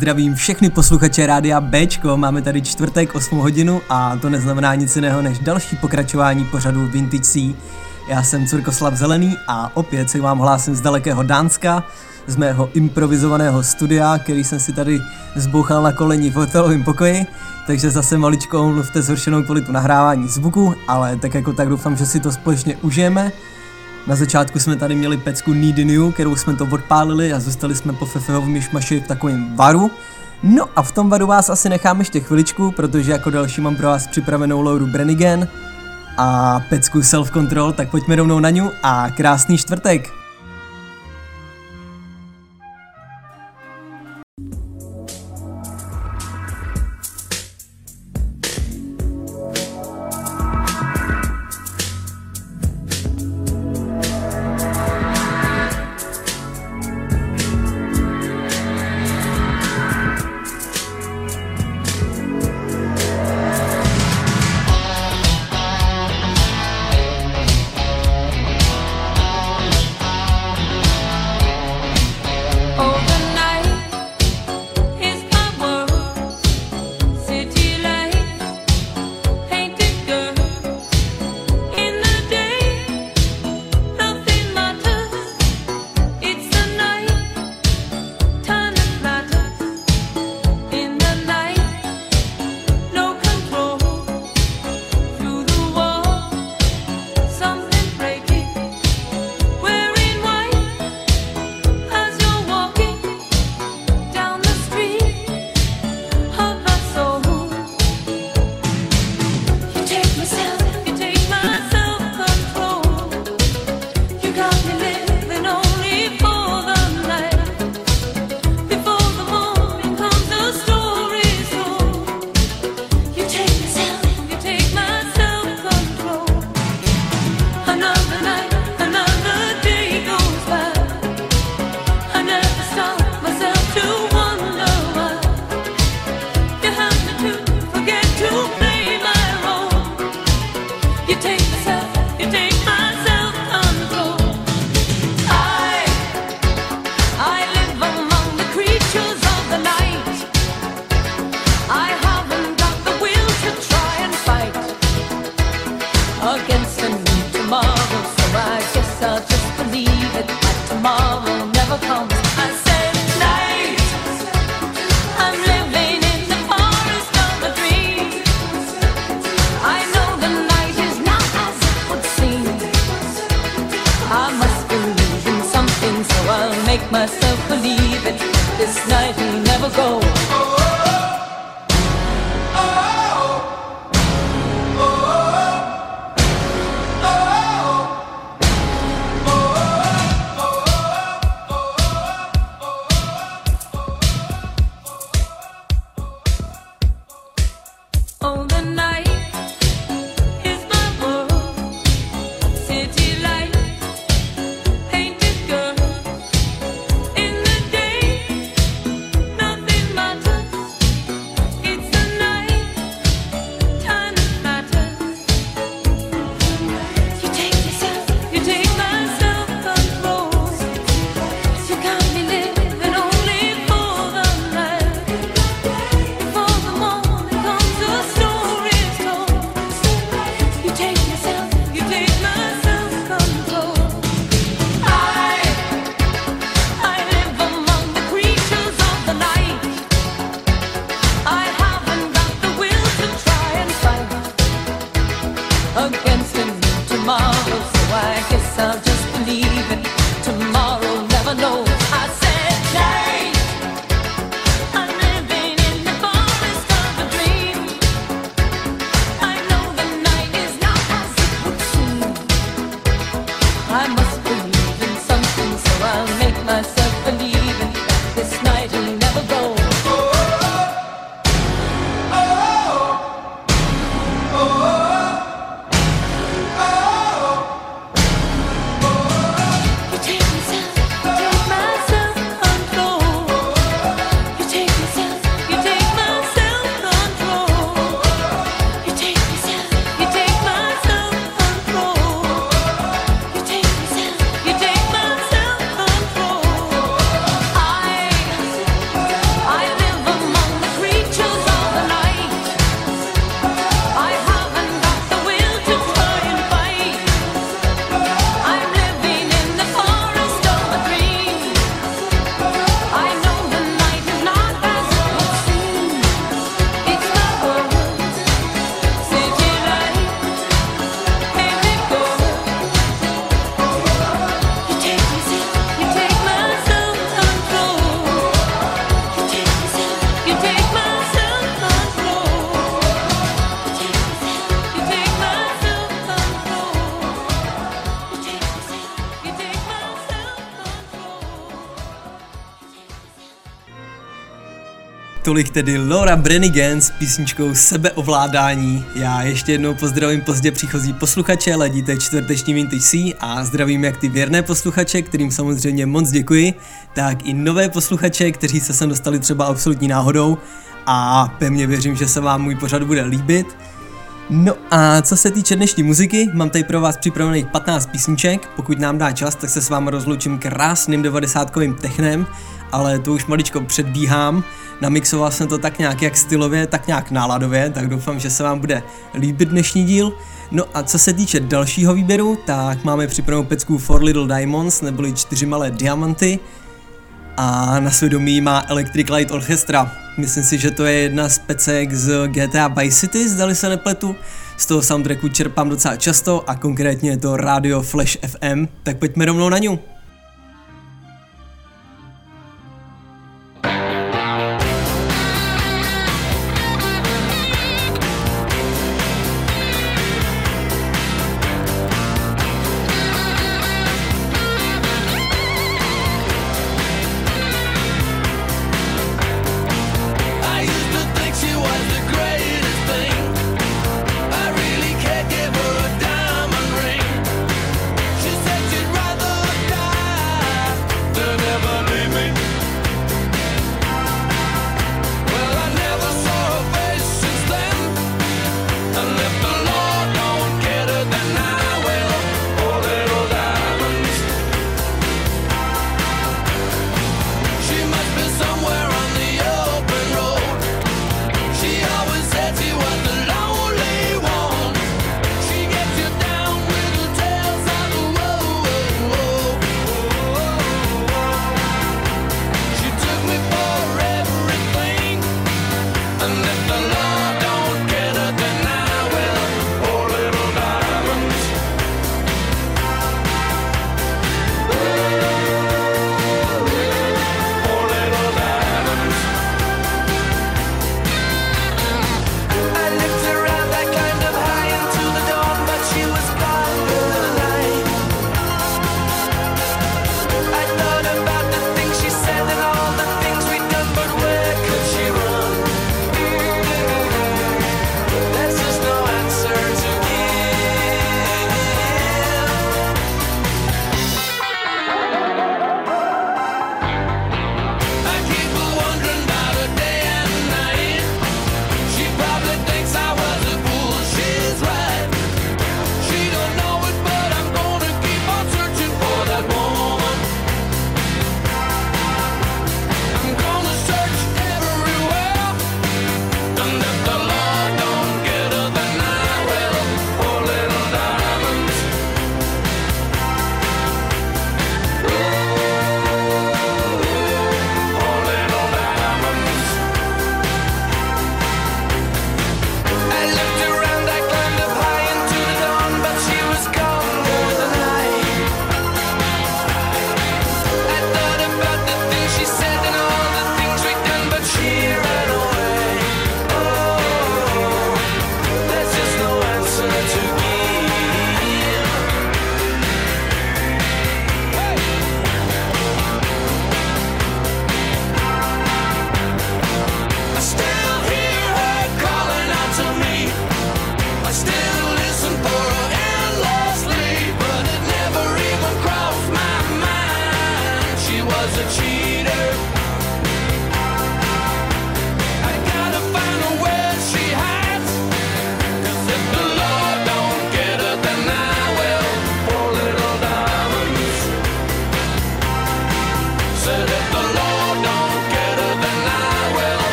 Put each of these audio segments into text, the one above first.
zdravím všechny posluchače Rádia Bčko, máme tady čtvrtek 8 hodinu a to neznamená nic jiného než další pokračování pořadu Vintage C. Já jsem Curkoslav Zelený a opět se vám hlásím z dalekého Dánska, z mého improvizovaného studia, který jsem si tady zbouchal na koleni v hotelovém pokoji, takže zase maličko omluvte zhoršenou kvalitu nahrávání zvuku, ale tak jako tak doufám, že si to společně užijeme. Na začátku jsme tady měli pecku Need New, kterou jsme to odpálili a zůstali jsme po Fefehovém myšmaši v takovém varu. No a v tom varu vás asi nechám ještě chviličku, protože jako další mám pro vás připravenou Lauru Brenigan a pecku Self Control, tak pojďme rovnou na ňu a krásný čtvrtek! Tolik tedy Laura Brenigan s písničkou Sebeovládání. Já ještě jednou pozdravím pozdě příchozí posluchače, ledíte čtvrteční Vintage C a zdravím jak ty věrné posluchače, kterým samozřejmě moc děkuji, tak i nové posluchače, kteří se sem dostali třeba absolutní náhodou a pevně věřím, že se vám můj pořad bude líbit. No a co se týče dnešní muziky, mám tady pro vás připravených 15 písniček, pokud nám dá čas, tak se s vámi rozloučím krásným 90kovým technem, ale to už maličko předbíhám, namixoval jsem to tak nějak jak stylově, tak nějak náladově, tak doufám, že se vám bude líbit dnešní díl. No a co se týče dalšího výběru, tak máme připravenou pecku For Little Diamonds, neboli čtyři malé diamanty, a na svědomí má Electric Light Orchestra. Myslím si, že to je jedna z pecek z GTA Vice City, zdali se nepletu. Z toho soundtracku čerpám docela často a konkrétně je to Radio Flash FM, tak pojďme rovnou na ňu.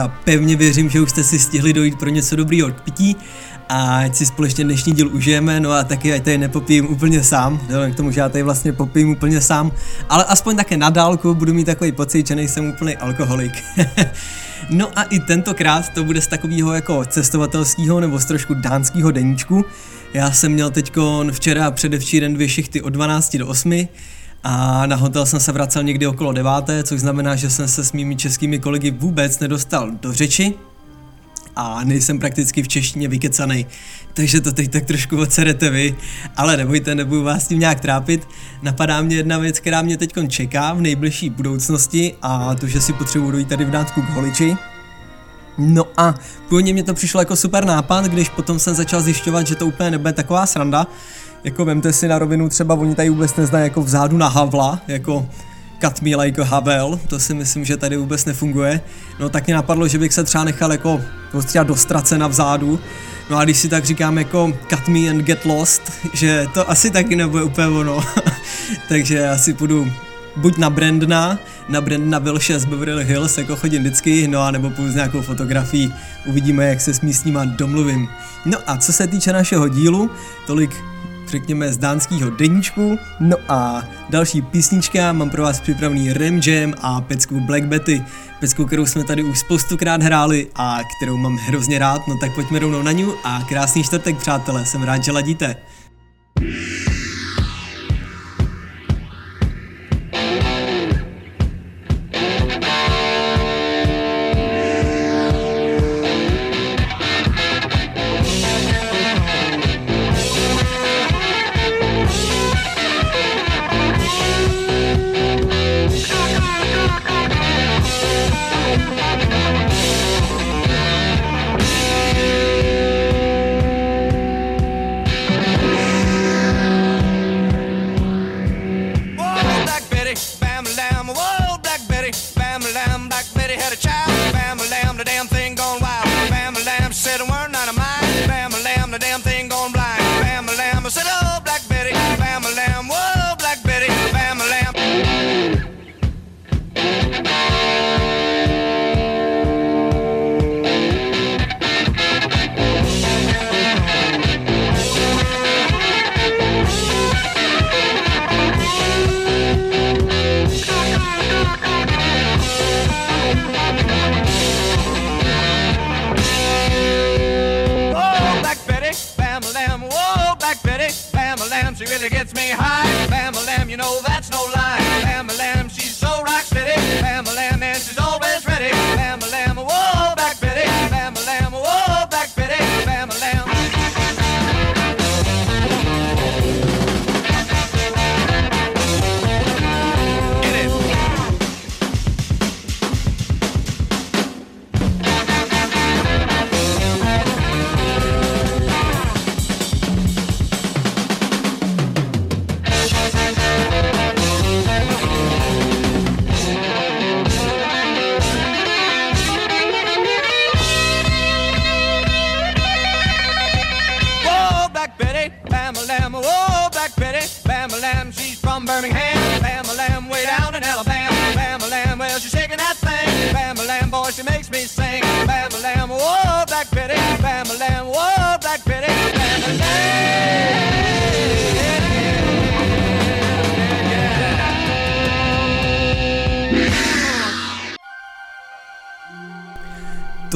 Já pevně věřím, že už jste si stihli dojít pro něco dobrýho k pití a ať si společně dnešní díl užijeme, no a taky ať tady nepopijím úplně sám, k tomu, že já tady vlastně popijím úplně sám, ale aspoň také na dálku budu mít takový pocit, že nejsem úplný alkoholik. no a i tentokrát to bude z takového jako cestovatelského nebo z trošku dánského deníčku. Já jsem měl teď včera a předevčíren dvě šichty od 12 do 8 a na hotel jsem se vracel někdy okolo deváté, což znamená, že jsem se s mými českými kolegy vůbec nedostal do řeči a nejsem prakticky v češtině vykecanej, takže to teď tak trošku ocerete vy, ale nebojte, nebudu vás tím nějak trápit. Napadá mě jedna věc, která mě teď čeká v nejbližší budoucnosti a to, že si potřebuji dojít tady v Dánsku k holiči. No a původně mě to přišlo jako super nápad, když potom jsem začal zjišťovat, že to úplně nebude taková sranda. Jako vemte si na rovinu, třeba oni tady vůbec neznají jako vzadu na Havla, jako cut me like Havel, to si myslím, že tady vůbec nefunguje. No tak mě napadlo, že bych se třeba nechal jako třeba dostracena vzadu. No a když si tak říkám jako cut me and get lost, že to asi taky nebude úplně ono. Takže asi půjdu buď na Brandna, na Brandna Vilše z Beverly Hills, jako chodím vždycky, no a nebo s nějakou fotografií, uvidíme, jak se s místníma domluvím. No a co se týče našeho dílu, tolik řekněme z dánského deníčku. No a další písnička, mám pro vás připravený Ram Jam a pecku Black Betty. Pecku, kterou jsme tady už spoustukrát hráli a kterou mám hrozně rád, no tak pojďme rovnou na ní a krásný čtvrtek přátelé, jsem rád, že ladíte.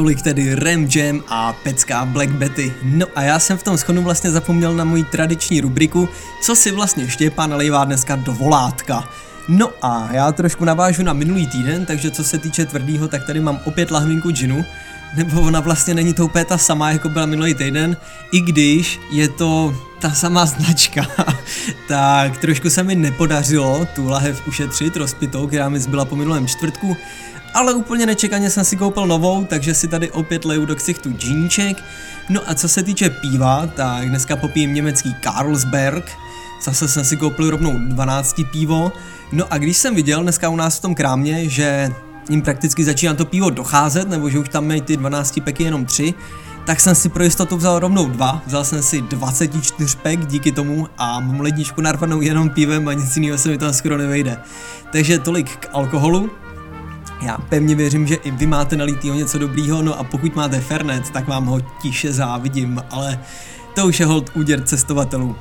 Tolik tedy Ram Jam a pecká Black Betty. No a já jsem v tom schonu vlastně zapomněl na moji tradiční rubriku, co si vlastně Štěpán nalejvá dneska do volátka. No a já trošku navážu na minulý týden, takže co se týče tvrdýho, tak tady mám opět lahvinku džinu, nebo ona vlastně není to úplně ta jako byla minulý týden, i když je to ta samá značka, tak trošku se mi nepodařilo tu lahev ušetřit rozpitou, která mi zbyla po minulém čtvrtku, ale úplně nečekaně jsem si koupil novou, takže si tady opět leju do ksichtu džíníček. No a co se týče piva, tak dneska popijím německý Carlsberg, zase jsem si koupil rovnou 12 pivo. No a když jsem viděl dneska u nás v tom krámě, že jim prakticky začíná to pivo docházet, nebo že už tam mají ty 12 peky jenom 3, tak jsem si pro jistotu vzal rovnou dva, vzal jsem si 24 pek díky tomu a mám ledničku narvanou jenom pivem a nic jiného se mi tam skoro nevejde. Takže tolik k alkoholu. Já pevně věřím, že i vy máte nalitýho něco dobrýho, no a pokud máte Fernet, tak vám ho tiše závidím, ale to už je hold úděr cestovatelů.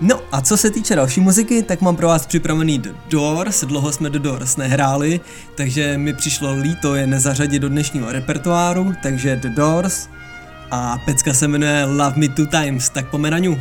No a co se týče další muziky, tak mám pro vás připravený The Doors, dlouho jsme The Doors nehráli, takže mi přišlo líto je nezařadit do dnešního repertoáru, takže The Doors a pecka se jmenuje Love Me Two Times, tak pomeraňu.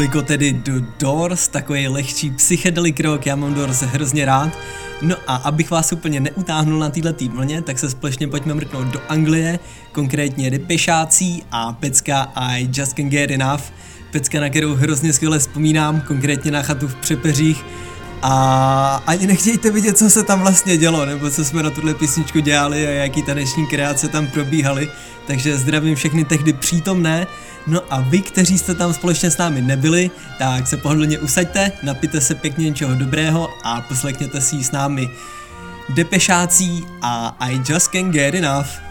Toliko tedy do Doors, takový lehčí psychedelik rock, já mám Doors hrozně rád. No a abych vás úplně neutáhnul na této vlně, tak se společně pojďme mrknout do Anglie, konkrétně Depešácí a pecka I Just Can Get Enough. Pecka, na kterou hrozně skvěle vzpomínám, konkrétně na chatu v Přepeřích, a ani nechtějte vidět, co se tam vlastně dělo, nebo co jsme na tuhle písničku dělali a jaký taneční kreace tam probíhaly. Takže zdravím všechny tehdy přítomné. No a vy, kteří jste tam společně s námi nebyli, tak se pohodlně usaďte, napijte se pěkně něčeho dobrého a poslechněte si s námi. Depešácí a I just can't get enough.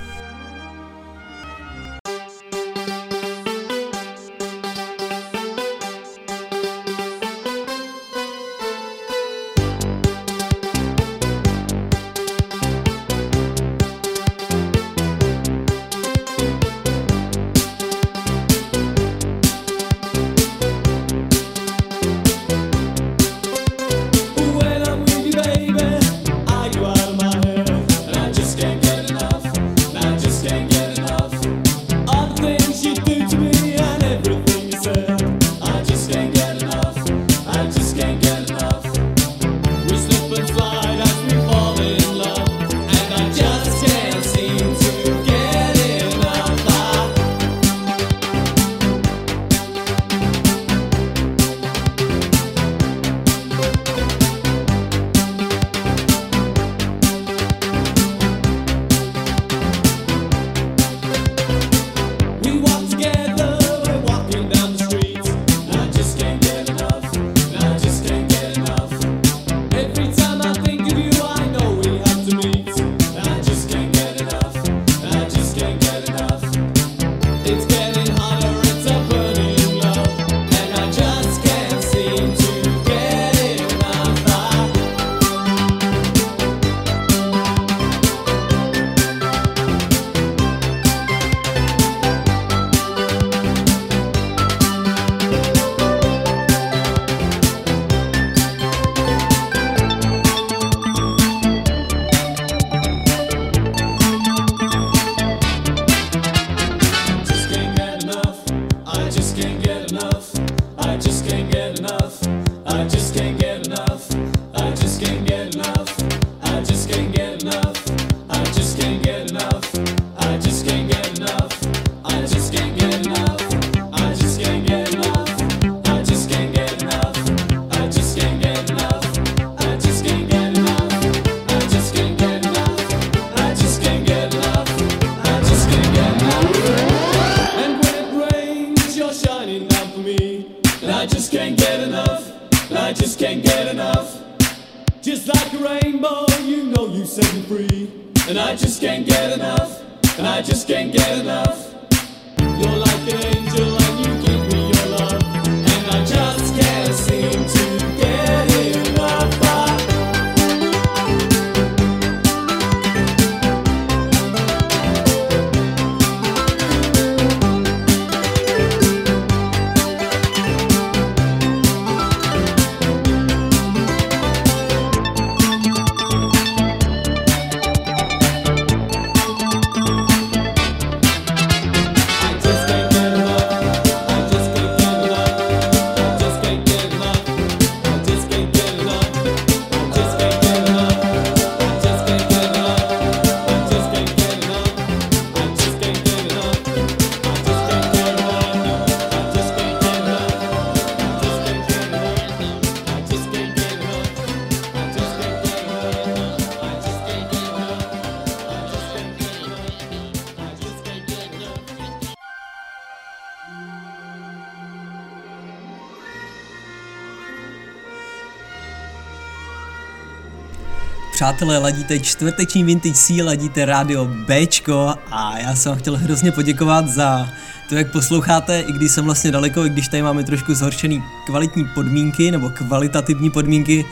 Přátelé, ladíte čtvrteční Vintage C, ladíte rádio Bčko a já jsem vám chtěl hrozně poděkovat za to, jak posloucháte, i když jsem vlastně daleko, i když tady máme trošku zhoršený kvalitní podmínky nebo kvalitativní podmínky,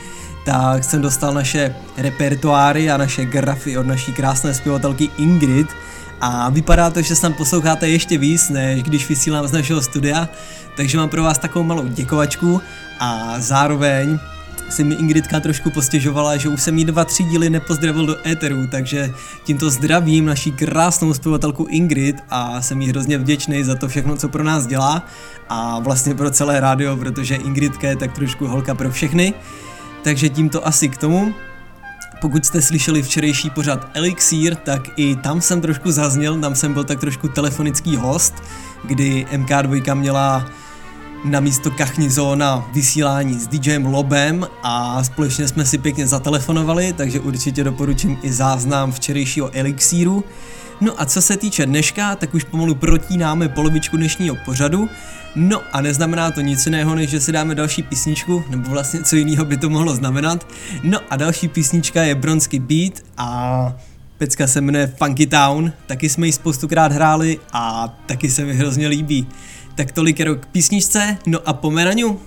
tak jsem dostal naše repertoáry a naše grafy od naší krásné zpěvatelky Ingrid. A vypadá to, že se tam posloucháte ještě víc, než když vysílám z našeho studia, takže mám pro vás takovou malou děkovačku a zároveň si mi Ingridka trošku postěžovala, že už jsem jí dva, tři díly nepozdravil do éteru, takže tímto zdravím naší krásnou zpěvatelku Ingrid a jsem jí hrozně vděčný za to všechno, co pro nás dělá a vlastně pro celé rádio, protože Ingridka je tak trošku holka pro všechny. Takže tímto asi k tomu. Pokud jste slyšeli včerejší pořad Elixír, tak i tam jsem trošku zazněl, tam jsem byl tak trošku telefonický host, kdy MK2 měla na místo Kachni Zóna vysílání s DJem Lobem a společně jsme si pěkně zatelefonovali, takže určitě doporučím i záznam včerejšího Elixíru. No a co se týče dneška, tak už pomalu protínáme polovičku dnešního pořadu. No a neznamená to nic jiného, než že si dáme další písničku, nebo vlastně co jiného by to mohlo znamenat. No a další písnička je Bronsky Beat a pecka se jmenuje Funky Town, taky jsme ji spoustukrát hráli a taky se mi hrozně líbí. Tak tolik k písničce, no a pomeraňu.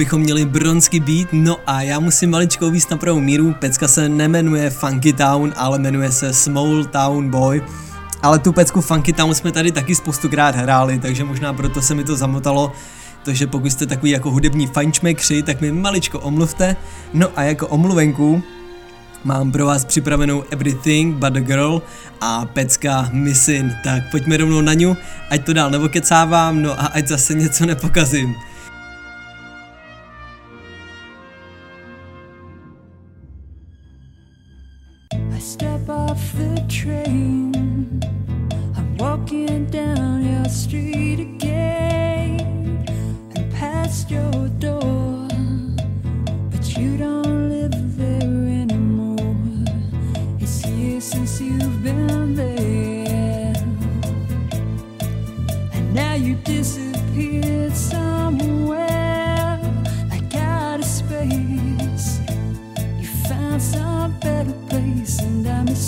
Bychom měli bronsky být, no a já musím maličko uvíct na pravou míru, pecka se nemenuje Funky Town, ale jmenuje se Small Town Boy. Ale tu pecku Funky Town jsme tady taky spoustukrát hráli, takže možná proto se mi to zamotalo. Takže pokud jste takový jako hudební fajnčmekři, tak mi maličko omluvte. No a jako omluvenku mám pro vás připravenou Everything But a Girl a pecka Missing. Tak pojďme rovnou na ňu, ať to dál nevokecávám, no a ať zase něco nepokazím.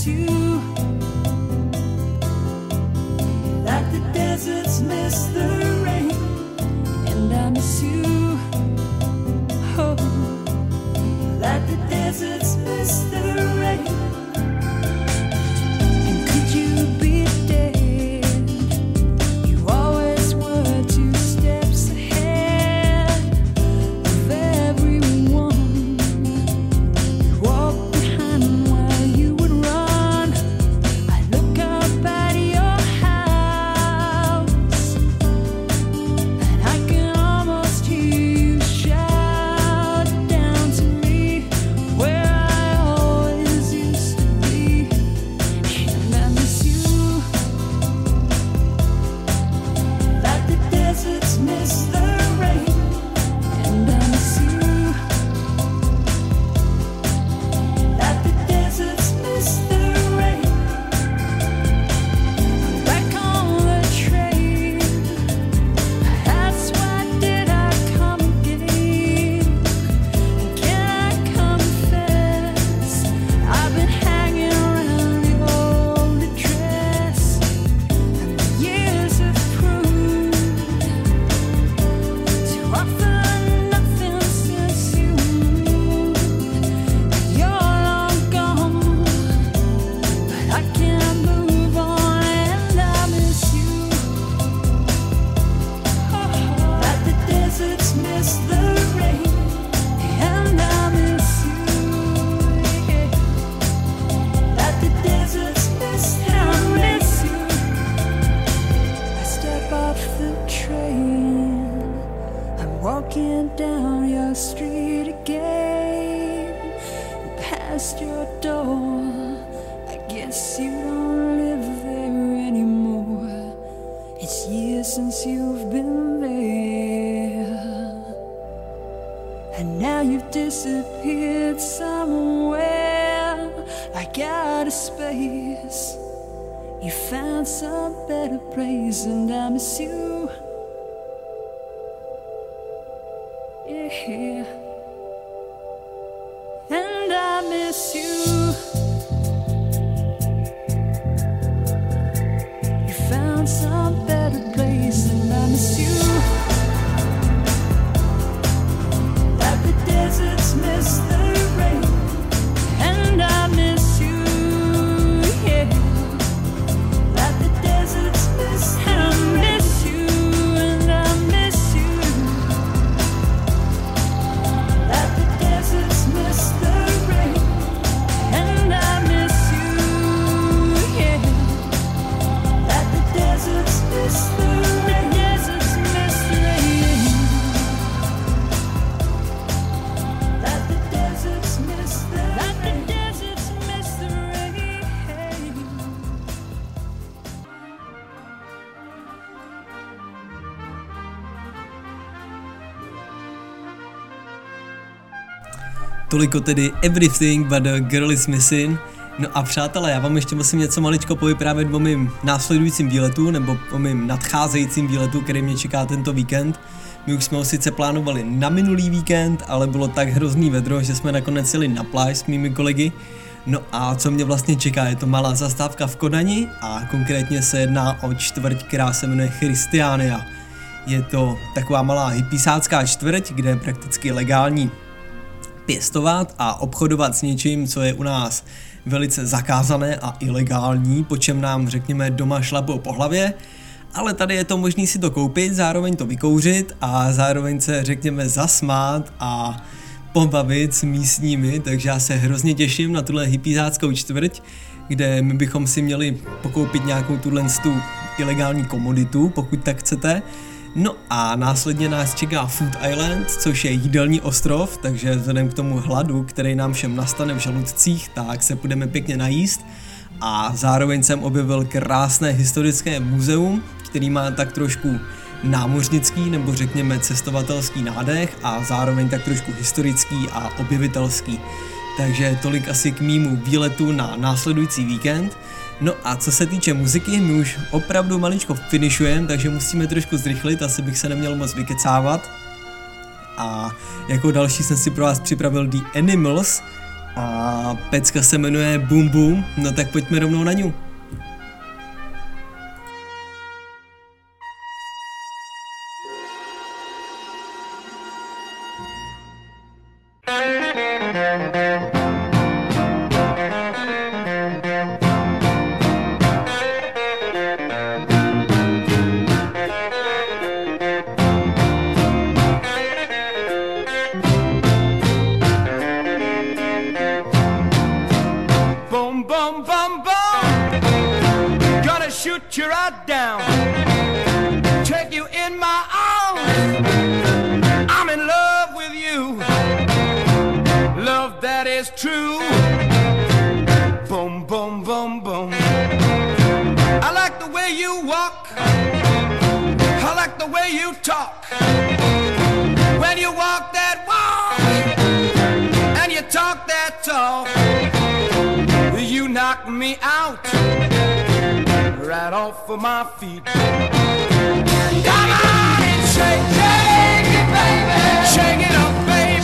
You. Walking down your street again, past your door. I guess you don't live there anymore. It's years since you've been there, and now you've disappeared somewhere like out of space. You found some better place, and I miss you. Yeah. And I miss. You Toliko tedy Everything but a Girl is Missing. No a přátelé, já vám ještě musím něco maličko povyprávět o mým následujícím výletu, nebo o mým nadcházejícím výletu, který mě čeká tento víkend. My už jsme ho sice plánovali na minulý víkend, ale bylo tak hrozný vedro, že jsme nakonec jeli na pláž s mými kolegy. No a co mě vlastně čeká, je to malá zastávka v Kodani a konkrétně se jedná o čtvrť, která se jmenuje Christiania. Je to taková malá hypisácká čtvrť, kde je prakticky legální pěstovat a obchodovat s něčím, co je u nás velice zakázané a ilegální, po čem nám, řekněme, doma šlapou po hlavě, ale tady je to možný si to koupit, zároveň to vykouřit a zároveň se, řekněme, zasmát a pobavit s místními, takže já se hrozně těším na tuhle hypizáckou čtvrť, kde my bychom si měli pokoupit nějakou tuhle tu ilegální komoditu, pokud tak chcete. No a následně nás čeká Food Island, což je jídelní ostrov, takže vzhledem k tomu hladu, který nám všem nastane v žaludcích, tak se budeme pěkně najíst. A zároveň jsem objevil krásné historické muzeum, který má tak trošku námořnický nebo řekněme cestovatelský nádech a zároveň tak trošku historický a objevitelský. Takže tolik asi k mýmu výletu na následující víkend. No a co se týče muziky, my už opravdu maličko finišujeme, takže musíme trošku zrychlit, asi bych se neměl moc vykecávat. A jako další jsem si pro vás připravil The Animals a pecka se jmenuje Boom Boom, no tak pojďme rovnou na ňu. That is true. Boom, boom, boom, boom. I like the way you walk. I like the way you talk. When you walk that walk and you talk that talk. You knock me out right off of my feet. Come on and shake, shake it, baby. Shake it up, baby.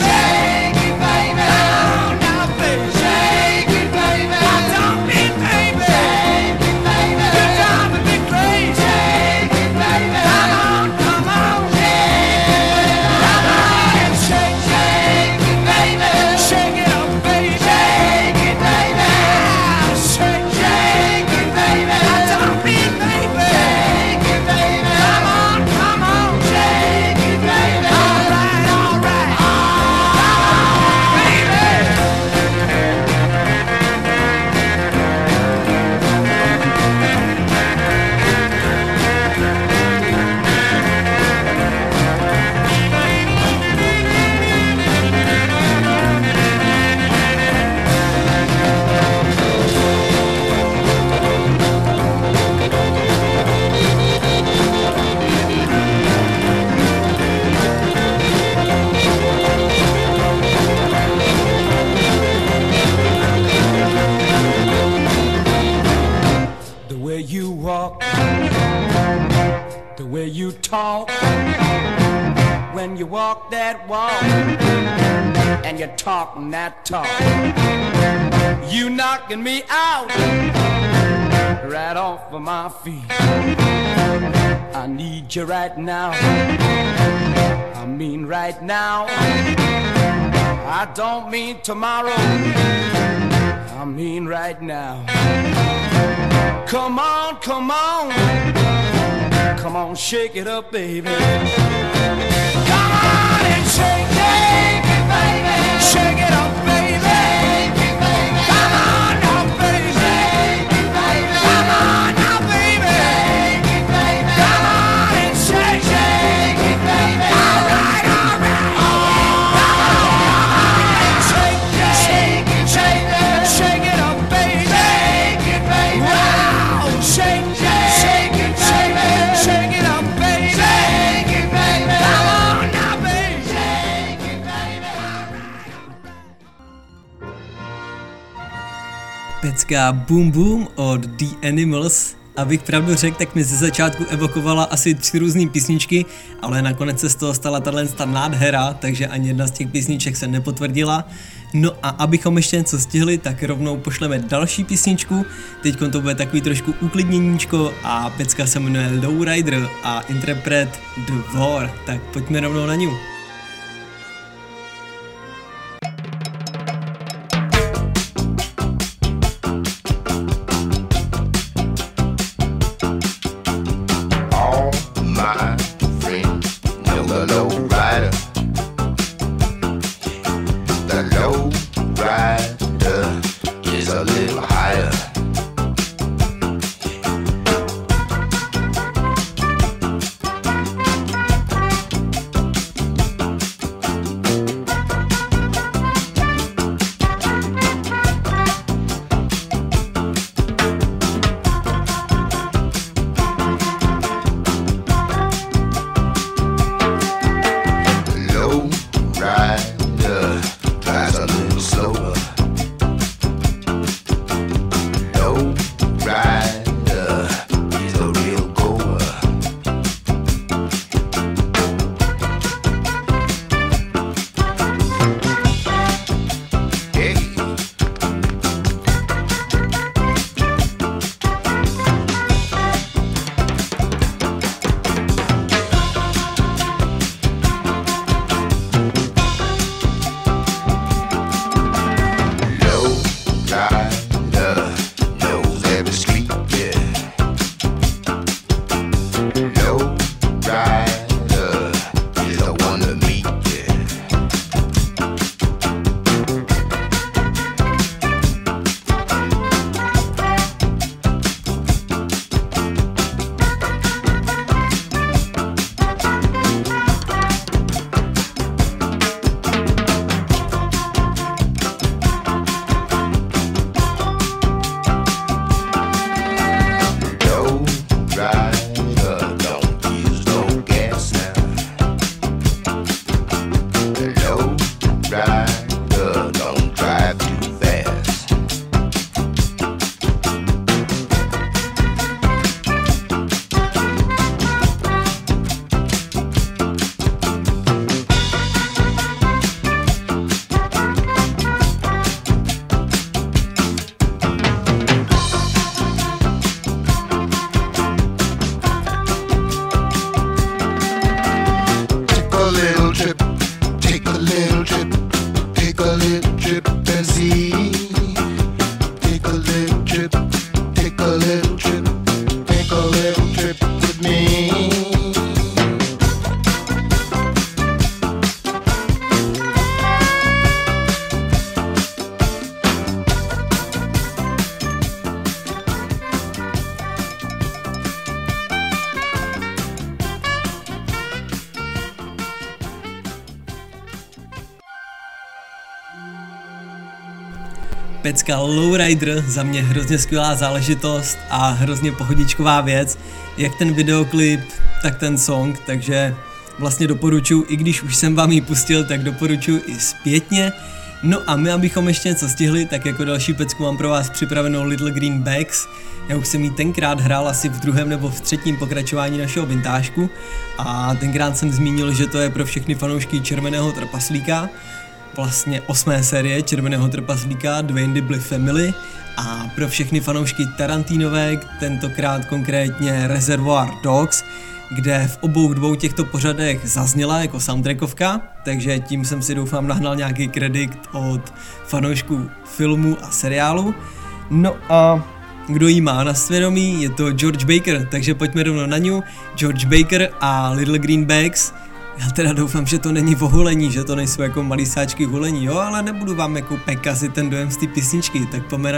That walk, and you're talking that talk, you knocking me out right off of my feet. I need you right now. I mean right now. I don't mean tomorrow. I mean right now. Come on, come on. Come on, shake it up, baby. Pecka Boom Boom od The Animals Abych pravdu řekl, tak mi ze začátku evokovala asi tři různé písničky, ale nakonec se z toho stala tahle ta nádhera, takže ani jedna z těch písniček se nepotvrdila. No a abychom ještě něco stihli, tak rovnou pošleme další písničku. Teď to bude takový trošku uklidněníčko a pecka se jmenuje Lowrider a interpret The War. Tak pojďme rovnou na ní. Little trip, take a little Pecka Lowrider, za mě hrozně skvělá záležitost a hrozně pohodičková věc, jak ten videoklip, tak ten song, takže vlastně doporučuji, i když už jsem vám ji pustil, tak doporučuji i zpětně. No a my, abychom ještě něco stihli, tak jako další pecku mám pro vás připravenou Little Green Bags. Já už jsem ji tenkrát hrál asi v druhém nebo v třetím pokračování našeho vintážku a tenkrát jsem zmínil, že to je pro všechny fanoušky Červeného trpaslíka, vlastně osmé série Červeného trpaslíka Dwayne Dibley Family a pro všechny fanoušky Tarantinové, tentokrát konkrétně Reservoir Dogs, kde v obou dvou těchto pořadech zazněla jako soundtrackovka, takže tím jsem si doufám nahnal nějaký kredit od fanoušků filmu a seriálu. No a kdo jí má na svědomí, je to George Baker, takže pojďme rovnou na ňu. George Baker a Little Green Bags. Já teda doufám, že to není vohulení, že to nejsou jako malý sáčky hulení, jo, ale nebudu vám jako pekazit ten dojem z té písničky, tak pojďme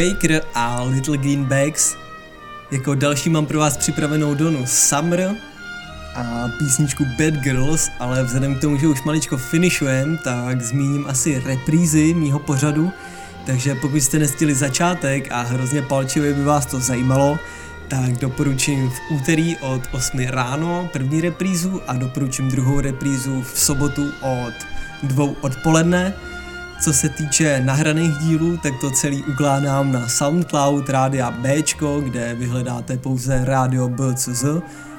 Baker a Little Green Bags. Jako další mám pro vás připravenou Donu Summer a písničku Bad Girls, ale vzhledem k tomu, že už maličko finišujem, tak zmíním asi reprízy mýho pořadu, takže pokud jste nestili začátek a hrozně palčivě by vás to zajímalo, tak doporučím v úterý od 8 ráno první reprízu a doporučím druhou reprízu v sobotu od dvou odpoledne. Co se týče nahraných dílů, tak to celý ukládám na Soundcloud Rádia B, kde vyhledáte pouze Radio BCZ,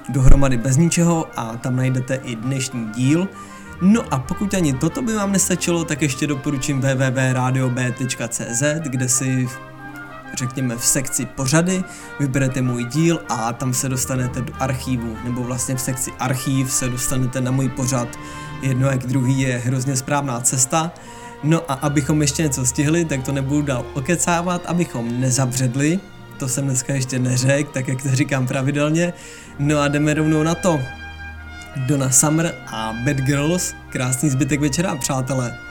dohromady bez ničeho a tam najdete i dnešní díl. No a pokud ani toto by vám nestačilo, tak ještě doporučím www.radiob.cz, kde si řekněme v sekci pořady, vyberete můj díl a tam se dostanete do archívu, nebo vlastně v sekci archív se dostanete na můj pořad. Jedno jak druhý je hrozně správná cesta. No a abychom ještě něco stihli, tak to nebudu dál okecávat, abychom nezabředli, to jsem dneska ještě neřekl, tak jak to říkám pravidelně. No a jdeme rovnou na to. Donna Summer a Bad Girls, krásný zbytek večera, přátelé.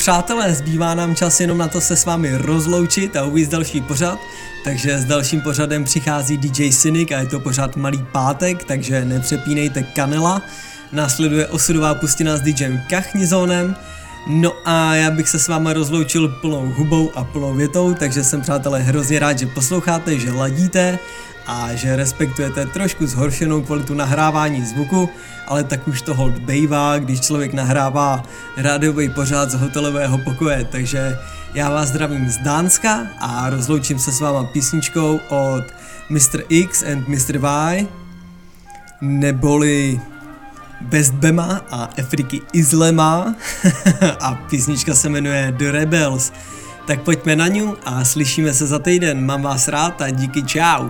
Přátelé, zbývá nám čas jenom na to se s vámi rozloučit a uvíct další pořad, takže s dalším pořadem přichází DJ Cynic a je to pořád Malý pátek, takže nepřepínejte kanela. Následuje osudová pustina s DJem Kachnizónem, No a já bych se s vámi rozloučil plnou hubou a plnou větou, takže jsem přátelé hrozně rád, že posloucháte, že ladíte a že respektujete trošku zhoršenou kvalitu nahrávání zvuku, ale tak už toho bejvá, když člověk nahrává rádiový pořád z hotelového pokoje, takže já vás zdravím z Dánska a rozloučím se s váma písničkou od Mr. X and Mr. Y, neboli Best Bema a Afriky Islema a písnička se jmenuje The Rebels. Tak pojďme na ňu a slyšíme se za týden. Mám vás rád a díky čau.